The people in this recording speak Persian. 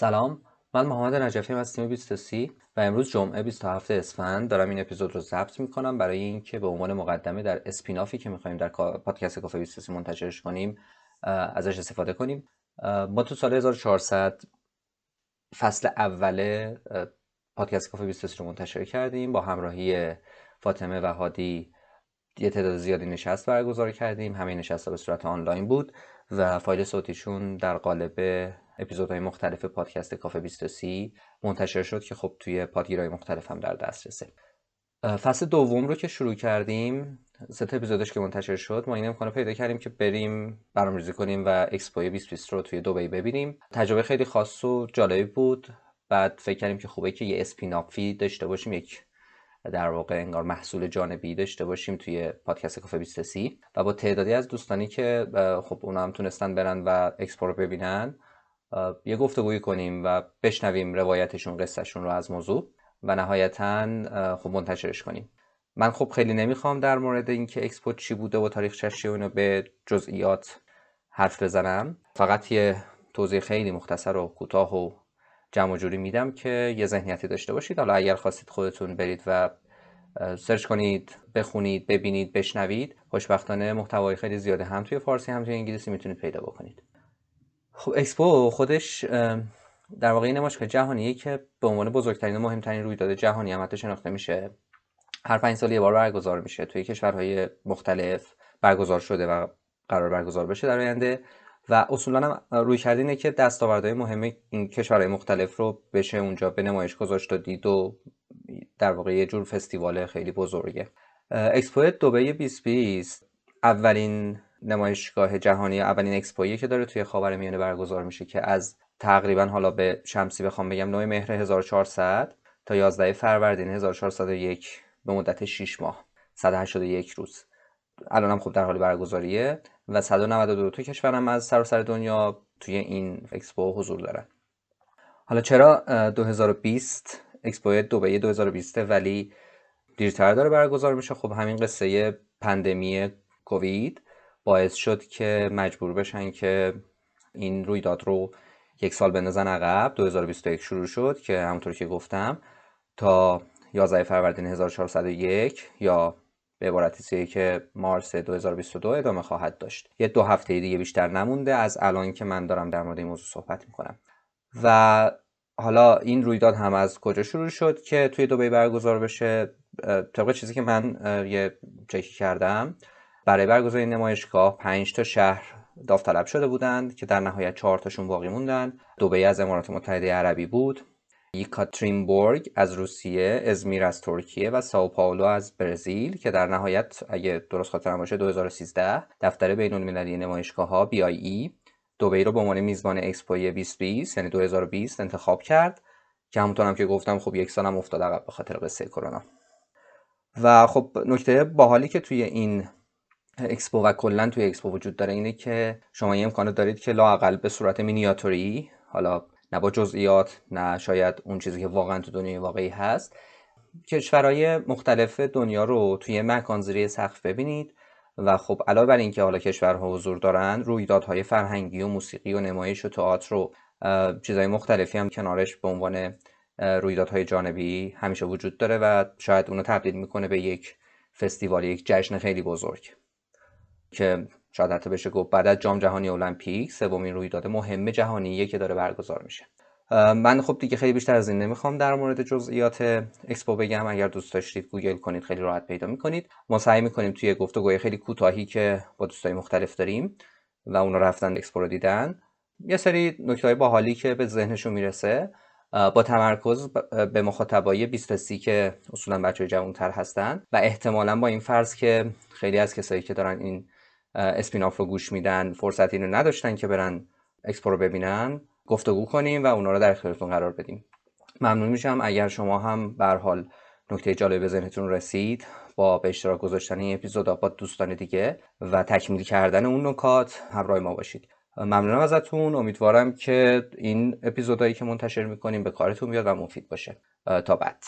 سلام من محمد نجفی از تیم 23 و امروز جمعه 27 اسفند. دارم این اپیزود رو ضبط می‌کنم برای اینکه به عنوان مقدمه در اسپینافی که می‌خوایم در پادکست کافه 23 منتشرش کنیم ازش استفاده کنیم. ما تو سال 1400 فصل اول پادکست کافه 23 رو منتشر کردیم با همراهی فاطمه و هادی یه تعداد زیادی نشست برگزار کردیم. همه نشست به صورت آنلاین بود و فایل صوتیشون در قالب اپیزودهای مختلف پادکست کافه 23 منتشر شد که خب توی پادگیرهای مختلف هم در دسترسه. فصل دوم رو که شروع کردیم سه تا اپیزودش که منتشر شد ما این امکانو پیدا کردیم که بریم برنامه‌ریزی کنیم و اکسپو 2020 رو توی دبی ببینیم. تجربه خیلی خاص و جالبی بود. بعد فکر کردیم که خوبه که یه اسپینافی داشته باشیم یک در واقع انگار محصول جانبی داشته باشیم توی پادکست کافه 23 و با تعدادی از دوستانی که خب اونا هم تونستن برن و اکسپو ببینن یه گفتگویی کنیم و بشنویم روایتشون قصه‌شون رو از موضوع و نهایتا خب منتشرش کنیم. من خب خیلی نمی‌خوام در مورد اینکه اکسپو چی بوده و تاریخچه‌ش چیه و اینو به جزئیات حرف بزنم. فقط یه توضیح خیلی مختصر و کوتاه و جمع جوری میدم که یه ذهنیتی داشته باشید. حالا اگر خواستید خودتون برید و search کنید بخونید ببینید بشنوید خوشبختانه محتوای خیلی زیاده هم توی فارسی هم توی انگلیسی می‌تونید پیدا بکنید. خب اکسپو خودش در واقع نمایشگاه جهانیه که به عنوان بزرگترین و مهمترین رویداد جهانی هم حتی شناخته میشه. هر پنج سال یه بار برگزار میشه. توی کشورهای مختلف برگزار شده و قرار برگزار بشه در آینده. و اصولا هم رویکردش اینه که دستاوردهای مهم این کشورهای مختلف رو بشه اونجا به نمایش گذاشت و دید و در واقع یه جور فستیوال خیلی بزرگه. اکسپو دبی 2020 اولین نمایشگاه جهانی اولین اکسپویی که داره توی خاورمیانه برگزار میشه که از تقریبا حالا به شمسی بخوام بگم 9 مهر 1400 تا 11 فروردین 1401 به مدت 6 ماه 181 روز. الان هم خب در حال برگزاریه. و 192 تا کشورم از سراسر دنیا توی این اکسپو حضور دارن حالا چرا 2020 اکسپو دبی 2020 ولی دیرتر داره برگزار میشه؟ خب همین قصه پندمی کووید باعث شد که مجبور بشن که این رویداد رو یک سال بندازن عقب. 2021 شروع شد که همونطور که گفتم تا 11 فروردین 1401 یا به عبارتی که مارس 2022 ادامه خواهد داشت. یه دو هفته دیگه بیشتر نمونده از الان که من دارم در مورد این موضوع صحبت می‌کنم. و حالا این رویداد هم از کجا شروع شد که توی دبی برگزار بشه؟ طبق چیزی که من یه چکی کردم برای برگزاری نمایشگاه 5 تا شهر داوطلب شده بودند که در نهایت 4 تاشون باقی موندن. دبی از امارات متحده عربی بود. یکاترینبورگ از روسیه ازمیر از ترکیه و ساو پائولو از برزیل که در نهایت اگه درست خاطرم باشه 2013 دفتر بین المللی نمایشگاه ها ای دبی رو به عنوان میزبان اکسپو 2020 یعنی 2020 انتخاب کرد که همونطور هم که گفتم خب یک سالم افتاد عقب به خاطر قصه کرونا. و خب نکته باحالی که توی این اکسپو و کلا توی اکسپو وجود داره اینه که شما یه امکانات دارید که لاقل به صورت مینیاتوری حالا نه با جزئیات نه شاید اون چیزی که واقعا تو دنیای واقعی هست. کشورهای مختلف دنیا رو توی مکان زیر سقف ببینید و خب علاوه بر اینکه حالا کشورها حضور دارن رویدادهای فرهنگی و موسیقی و نمایش و تئاتر و چیزهای مختلفی هم کنارش به عنوان رویدادهای جانبی همیشه وجود داره و شاید اونو تبدیل می‌کنه به یک فستیوال یک جشن خیلی بزرگ که شاید حتی بشه گفت بعد از جام جهانی المپیک سومین رویداد مهم جهانیه که داره برگزار میشه. من خب دیگه خیلی بیشتر از این نمی‌خوام در مورد جزئیات اکسپو بگم. اگر دوست داشتید گوگل کنید خیلی راحت پیدا می‌کنید. ما سعی می‌کنیم توی گفتگوی خیلی کوتاهی که با دوستای مختلف داریم و اونا رفتن اکسپو رو دیدن یه سری نکته باحالی که به ذهنشون می‌رسه با تمرکز به مخاطبای 20 تا که اصولا بچه جوانتر هستن و احتمالا با این فرض که خیلی از کسایی که دارن این spin-off رو گوش میدن فرصت اینو نداشتن که برن اکسپو رو ببینن. گفتگو کنیم و اونا رو در اختیارتون قرار بدیم. ممنون میشم. اگر شما هم به حال نکته جالب به ذهنتون رسید با به اشتراک گذاشتن این اپیزود با دوستان دیگه و تکمیل کردن اون نکات همراه ما باشید. ممنونم ازتون. امیدوارم که این اپیزودهایی که منتشر می‌کنیم به کارتون بیاد و مفید باشه. تا بعد.